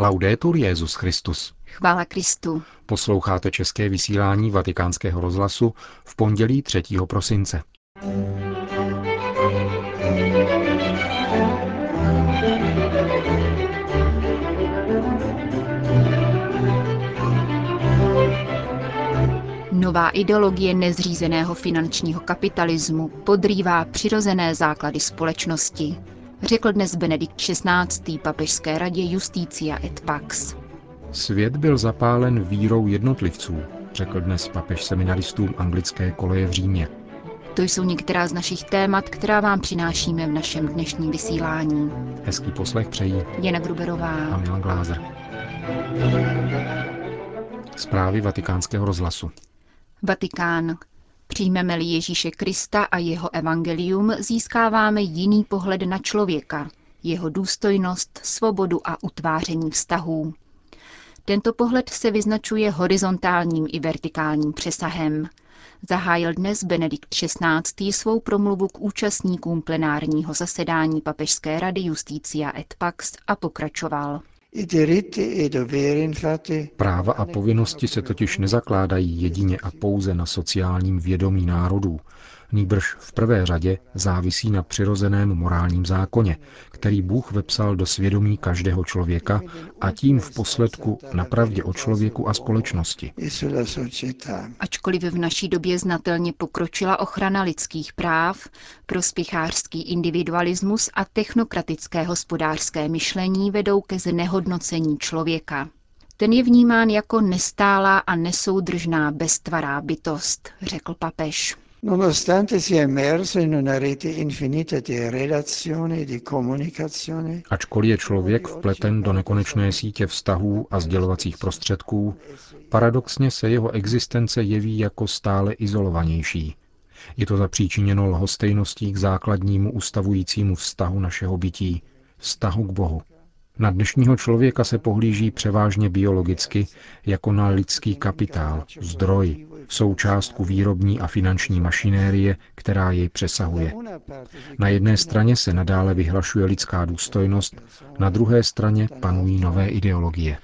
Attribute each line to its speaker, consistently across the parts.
Speaker 1: Laudetur Jezus Christus.
Speaker 2: Chvála Kristu.
Speaker 1: Posloucháte české vysílání Vatikánského rozhlasu v pondělí 3. prosince.
Speaker 2: Nová ideologie nezřízeného finančního kapitalismu podrývá přirozené základy společnosti, řekl dnes Benedikt XVI. papežské radě Justícia et Pax.
Speaker 1: Svět byl zapálen vírou jednotlivců, řekl dnes papež seminaristům anglické koleje v Římě.
Speaker 2: To jsou některá z našich témat, která vám přinášíme v našem dnešním vysílání.
Speaker 1: Hezký poslech přejí
Speaker 2: Jana Gruberová
Speaker 1: a Milan Glázer. Zprávy vatikánského rozhlasu.
Speaker 2: Vatikán. Přijmeme-li Ježíše Krista a jeho evangelium, získáváme jiný pohled na člověka, jeho důstojnost, svobodu a utváření vztahů. Tento pohled se vyznačuje horizontálním i vertikálním přesahem. Zahájil dnes Benedikt XVI. svou promluvu k účastníkům plenárního zasedání Papežské rady Justícia et Pax a pokračoval.
Speaker 1: Práva a povinnosti se totiž nezakládají jedině a pouze na sociálním vědomí národů, nýbrž v prvé řadě závisí na přirozeném morálním zákoně, který Bůh vepsal do svědomí každého člověka a tím v posledku na pravdě o člověku a společnosti.
Speaker 2: Ačkoliv v naší době znatelně pokročila ochrana lidských práv, prospěchářský individualismus a technokratické hospodářské myšlení vedou ke znehodnocení člověka. Ten je vnímán jako nestálá a nesoudržná beztvará bytost, řekl papež.
Speaker 3: Nonostante sia immerso in una rete infinita di relazioni, di comunicazione,
Speaker 1: Ačkoliv je člověk vpleten do nekonečné sítě vztahů a sdělovacích prostředků, paradoxně se jeho existence jeví jako stále izolovanější. Je to zapříčiněno lhostejností k základnímu ustavujícímu vztahu našeho bytí, vztahu k Bohu. Na dnešního člověka se pohlíží převážně biologicky jako na lidský kapitál, zdroj, součástku výrobní a finanční mašinérie, která jej přesahuje. Na jedné straně se nadále vyhlašuje lidská důstojnost, na druhé straně panují nové ideologie.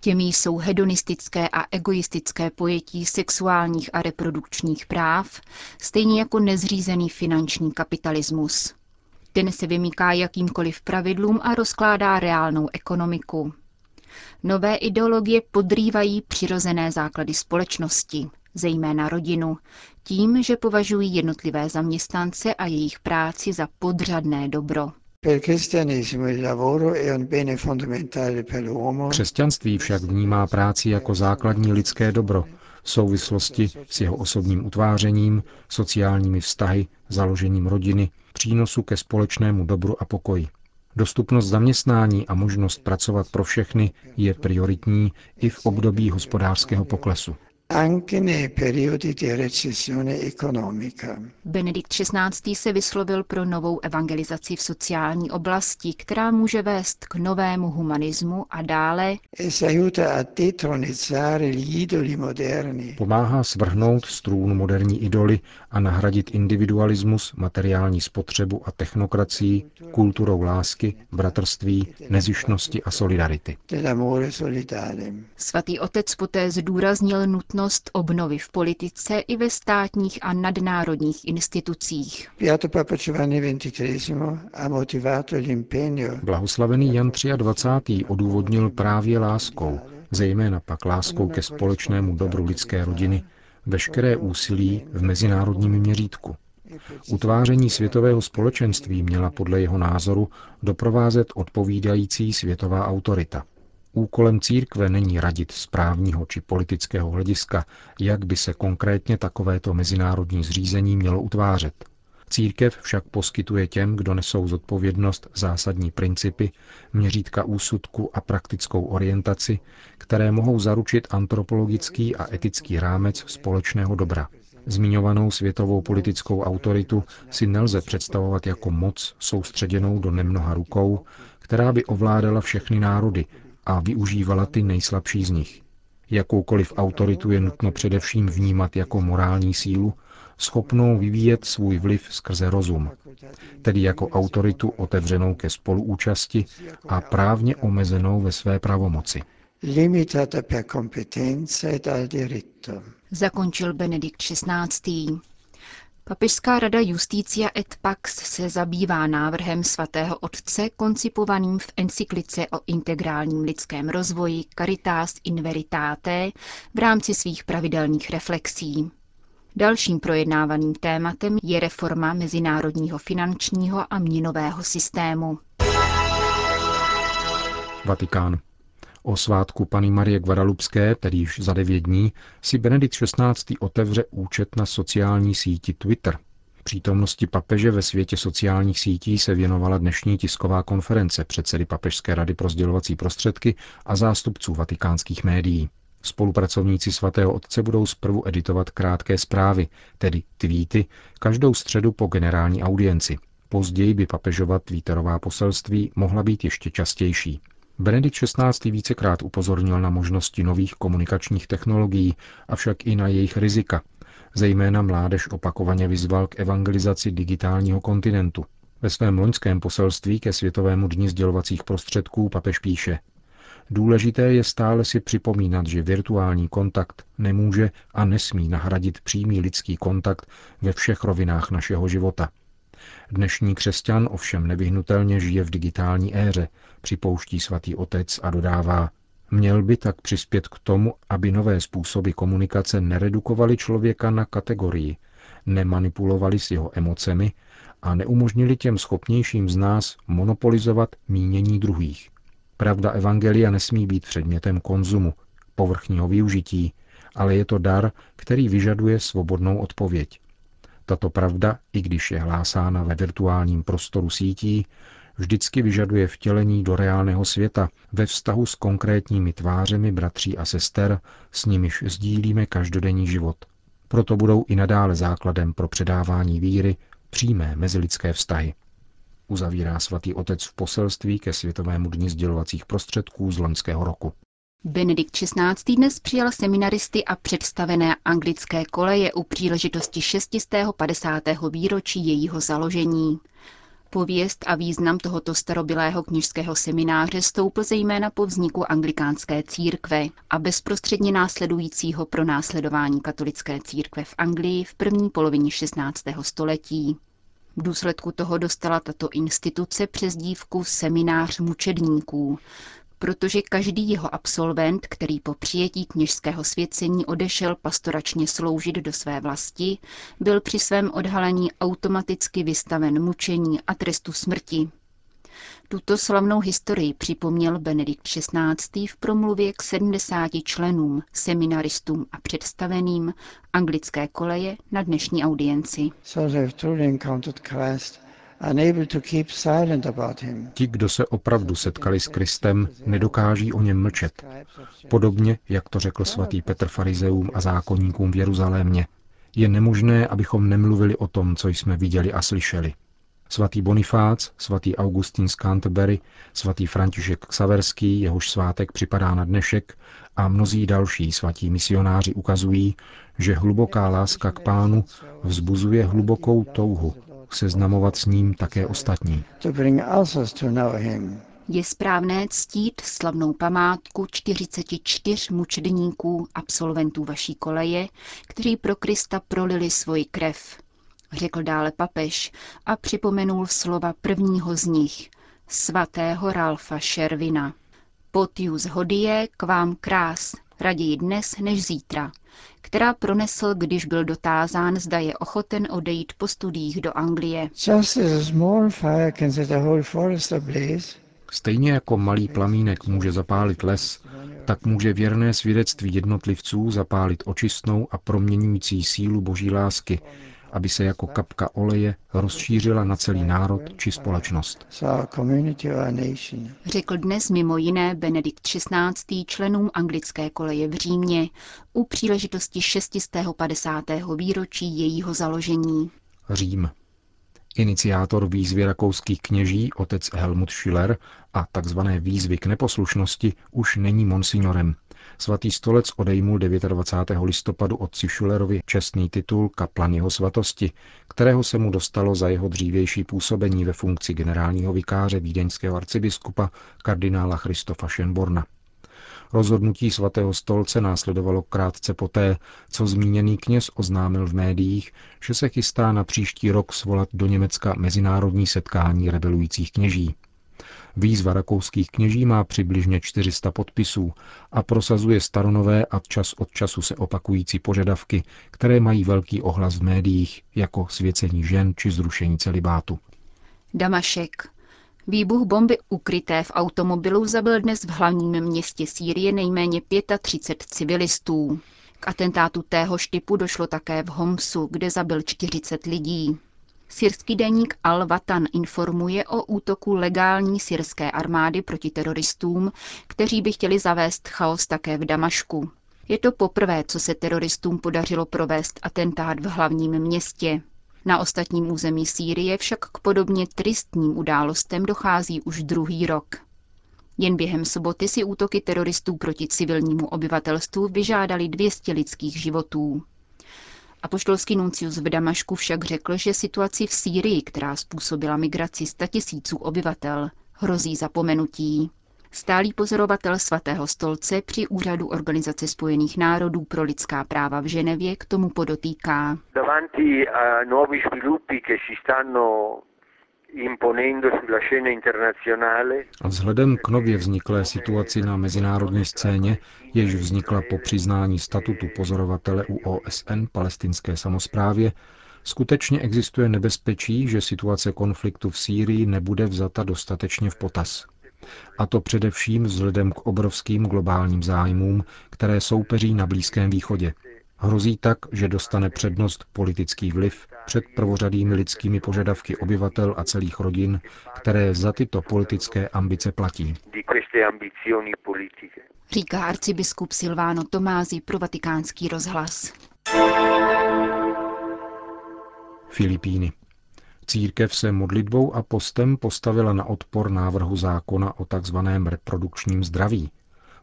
Speaker 2: Těmi jsou hedonistické a egoistické pojetí sexuálních a reprodukčních práv, stejně jako nezřízený finanční kapitalismus. Ten se vymýká jakýmkoliv pravidlům a rozkládá reálnou ekonomiku. Nové ideologie podrývají přirozené základy společnosti, zejména rodinu, tím, že považují jednotlivé zaměstnance a jejich práci za podřadné dobro.
Speaker 1: Křesťanství však vnímá práci jako základní lidské dobro v souvislosti s jeho osobním utvářením, sociálními vztahy, založením rodiny, přínosu ke společnému dobru a pokoji. Dostupnost zaměstnání a možnost pracovat pro všechny je prioritní i v období hospodářského poklesu.
Speaker 2: Benedikt XVI. se vyslovil pro novou evangelizaci v sociální oblasti, která může vést k novému humanismu a dále
Speaker 1: Pomáhá svrhnout z trůnu moderní idoly a nahradit individualismus, materiální spotřebu a technokracii kulturou lásky, bratrství, nezištnosti a solidarity.
Speaker 2: Svatý otec poté zdůraznil nutnost obnovy v politice i ve státních a nadnárodních institucích.
Speaker 1: Blahoslavený Jan 23. odůvodnil právě láskou, zejména pak láskou ke společnému dobru lidské rodiny, veškeré úsilí v mezinárodním měřítku. Utváření světového společenství měla podle jeho názoru doprovázet odpovídající světová autorita. Úkolem církve není radit z právního či politického hlediska, jak by se konkrétně takovéto mezinárodní zřízení mělo utvářet. Církev však poskytuje těm, kdo nesou zodpovědnost, zásadní principy, měřítka úsudku a praktickou orientaci, které mohou zaručit antropologický a etický rámec společného dobra. Zmiňovanou světovou politickou autoritu si nelze představovat jako moc soustředěnou do nemnoha rukou, která by ovládala všechny národy a využívala ty nejslabší z nich. Jakoukoliv autoritu je nutno především vnímat jako morální sílu, schopnou vyvíjet svůj vliv skrze rozum, tedy jako autoritu otevřenou ke spoluúčasti a právně omezenou ve své pravomoci.
Speaker 2: Zakončil Benedikt XVI. Papežská rada Justícia et Pax se zabývá návrhem svatého otce koncipovaným v encyklice o integrálním lidském rozvoji Caritas in Veritate v rámci svých pravidelných reflexí. Dalším projednávaným tématem je reforma mezinárodního finančního a měnového systému.
Speaker 1: Vatikán. O svátku Pany Marie Guadalupské, tedy již za devět dní, si Benedikt XVI. otevře účet na sociální síti Twitter. Přítomnosti papeže ve světě sociálních sítí se věnovala dnešní tisková konference předsedy Papežské rady pro sdělovací prostředky a zástupců vatikánských médií. Spolupracovníci svatého otce budou zprvu editovat krátké zprávy, tedy tweety, každou středu po generální audienci. Později by papežova twitterová poselství mohla být ještě častější. Benedikt XVI. vícekrát upozornil na možnosti nových komunikačních technologií, avšak i na jejich rizika. Zejména mládež opakovaně vyzval k evangelizaci digitálního kontinentu. Ve svém loňském poselství ke Světovému dni sdělovacích prostředků papež píše Důležité je stále si připomínat, že virtuální kontakt nemůže a nesmí nahradit přímý lidský kontakt ve všech rovinách našeho života. Dnešní křesťan ovšem nevyhnutelně žije v digitální éře, připouští svatý otec a dodává, měl by tak přispět k tomu, aby nové způsoby komunikace neredukovaly člověka na kategorii, nemanipulovali s jeho emocemi a neumožnili těm schopnějším z nás monopolizovat mínění druhých. Pravda Evangelia nesmí být předmětem konzumu, povrchního využití, ale je to dar, který vyžaduje svobodnou odpověď. Tato pravda, i když je hlásána ve virtuálním prostoru sítí, vždycky vyžaduje vtělení do reálného světa ve vztahu s konkrétními tvářemi bratří a sester, s nimiž sdílíme každodenní život. Proto budou i nadále základem pro předávání víry přímé mezilidské vztahy. Uzavírá svatý otec v poselství ke Světovému dni sdělovacích prostředků z loňského roku.
Speaker 2: Benedikt XVI. dnes přijal seminaristy a představené anglické koleje u příležitosti 650. výročí jejího založení. Pověst a význam tohoto starobilého knižského semináře stoupl zejména po vzniku anglikánské církve a bezprostředně následujícího pro následování katolické církve v Anglii v první polovině 16. století. V důsledku toho dostala tato instituce přezdívku Seminář mučedníků, protože každý jeho absolvent, který po přijetí kněžského svěcení odešel pastoračně sloužit do své vlasti, byl při svém odhalení automaticky vystaven mučení a trestu smrti. Tuto slavnou historii připomněl Benedikt XVI. v promluvě k 70 členům, seminaristům a představeným anglické koleje na dnešní audienci.
Speaker 3: So
Speaker 1: Ti, kdo se opravdu setkali s Kristem, nedokáží o něm mlčet. Podobně, jak to řekl svatý Petr farizeům a zákonníkům v Jeruzalémě. Je nemožné, abychom nemluvili o tom, co jsme viděli a slyšeli. Svatý Bonifác, svatý Augustín z Canterbury, svatý František Xaverský, jehož svátek připadá na dnešek, a mnozí další svatí misionáři ukazují, že hluboká láska k pánu vzbuzuje hlubokou touhu seznamovat s ním také ostatní.
Speaker 2: Je správné ctít slavnou památku 44 mučedníků, absolventů vaší koleje, kteří pro Krista prolili svoji krev, řekl dále papež a připomenul slova prvního z nich, svatého Ralfa Šervina. Potius hodie k vám krás, raději dnes než zítra, která pronesl, když byl dotázán, zda je ochoten odejít po studiích do Anglie.
Speaker 1: Stejně jako malý plamínek může zapálit les, tak může věrné svědectví jednotlivců zapálit očistnou a proměňující sílu boží lásky, aby se jako kapka oleje rozšířila na celý národ či společnost.
Speaker 2: Řekl dnes mimo jiné Benedikt XVI. členům anglické koleje v Římě u příležitosti 650. výročí jejího založení.
Speaker 1: Řím. Iniciátor výzvy rakouských kněží, otec Helmut Schiller, a tzv. výzvy k neposlušnosti už není monsignorem. Svatý stolec odejmul 29. listopadu otci Schillerovi čestný titul kaplan jeho svatosti, kterého se mu dostalo za jeho dřívější působení ve funkci generálního vikáře vídeňského arcibiskupa kardinála Christofa Schönborna. Rozhodnutí svatého stolce následovalo krátce poté, co zmíněný kněz oznámil v médiích, že se chystá na příští rok svolat do Německa mezinárodní setkání rebelujících kněží. Výzva rakouských kněží má přibližně 400 podpisů a prosazuje staronové a čas od času se opakující požadavky, které mají velký ohlas v médiích, jako svěcení žen či zrušení celibátu.
Speaker 2: Damašek. Výbuch bomby ukryté v automobilu zabil dnes v hlavním městě Sýrie nejméně 35 civilistů. K atentátu téhož typu došlo také v Homsu, kde zabil 40 lidí. Syrský deník Al-Watan informuje o útoku legální syrské armády proti teroristům, kteří by chtěli zavést chaos také v Damašku. Je to poprvé, co se teroristům podařilo provést atentát v hlavním městě. Na ostatním území Sýrie však k podobně tristním událostem dochází už druhý rok. Jen během soboty si útoky teroristů proti civilnímu obyvatelstvu vyžádali 200 lidských životů. Apoštolský nuncius v Damašku však řekl, že situaci v Sýrii, která způsobila migraci statisíců obyvatel, hrozí zapomenutí. Stálý pozorovatel svatého stolce při úřadu Organizace spojených národů pro lidská práva v Ženevě k tomu podotýká.
Speaker 1: A vzhledem k nově vzniklé situaci na mezinárodní scéně, jež vznikla po přiznání statutu pozorovatele u OSN palestinské samozprávě, skutečně existuje nebezpečí, že situace konfliktu v Sýrii nebude vzata dostatečně v potaz. A to především vzhledem k obrovským globálním zájmům, které soupeří na Blízkém východě. Hrozí tak, že dostane přednost politický vliv před prvořadými lidskými požadavky obyvatel a celých rodin, které za tyto politické ambice platí.
Speaker 2: Říká arcibiskup Silvano Tomázi pro vatikánský rozhlas.
Speaker 1: Filipíny. Církev se modlitbou a postem postavila na odpor návrhu zákona o tzv. reprodukčním zdraví.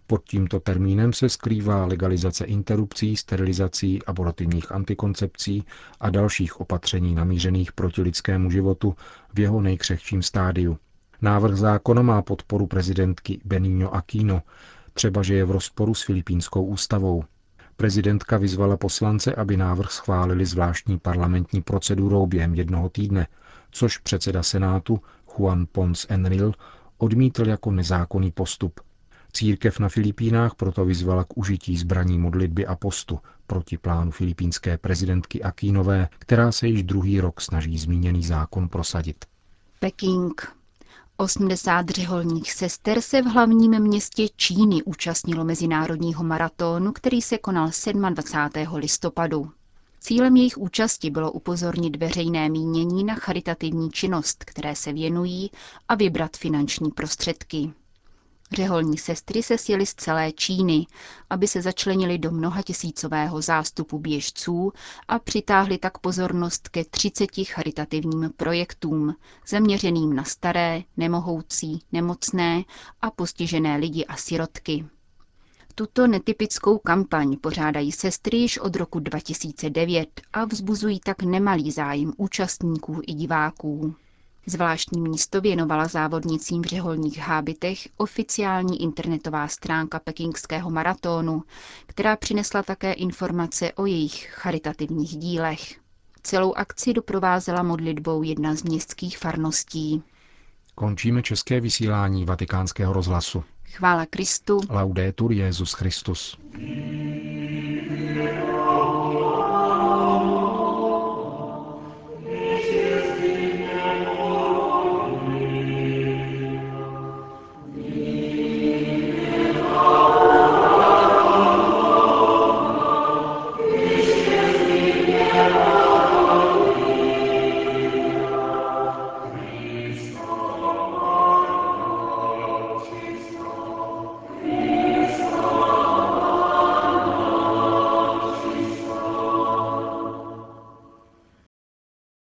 Speaker 1: Pod tímto termínem se skrývá legalizace interrupcí, sterilizací, abortivních antikoncepcí a dalších opatření namířených proti lidskému životu v jeho nejkřehčím stádiu. Návrh zákona má podporu prezidentky Benigno Aquino, třeba že je v rozporu s filipínskou ústavou. Prezidentka vyzvala poslance, aby návrh schválili zvláštní parlamentní procedurou během jednoho týdne, což předseda Senátu Juan Pons Enril odmítl jako nezákonný postup. Církev na Filipínách proto vyzvala k užití zbraní modlitby a postu proti plánu filipínské prezidentky Akínové, která se již druhý rok snaží zmíněný zákon prosadit.
Speaker 2: Peking. 80 řeholních sester se v hlavním městě Číny účastnilo mezinárodního maratonu, který se konal 27. listopadu. Cílem jejich účasti bylo upozornit veřejné mínění na charitativní činnost, které se věnují, a vybrat finanční prostředky. Řeholní sestry se sjeli z celé Číny, aby se začlenili do mnohatisícového zástupu běžců a přitáhli tak pozornost ke 30 charitativním projektům, zaměřeným na staré, nemohoucí, nemocné a postižené lidi a sirotky. Tuto netypickou kampaň pořádají sestry již od roku 2009 a vzbuzují tak nemalý zájem účastníků i diváků. Zvláštní místo věnovala závodnicím v řeholních hábitech oficiální internetová stránka pekingského maratonu, která přinesla také informace o jejich charitativních dílech. Celou akci doprovázela modlitbou jedna z městských farností.
Speaker 1: Končíme české vysílání vatikánského rozhlasu.
Speaker 2: Chvála Kristu.
Speaker 1: Laudetur Jezus Christus.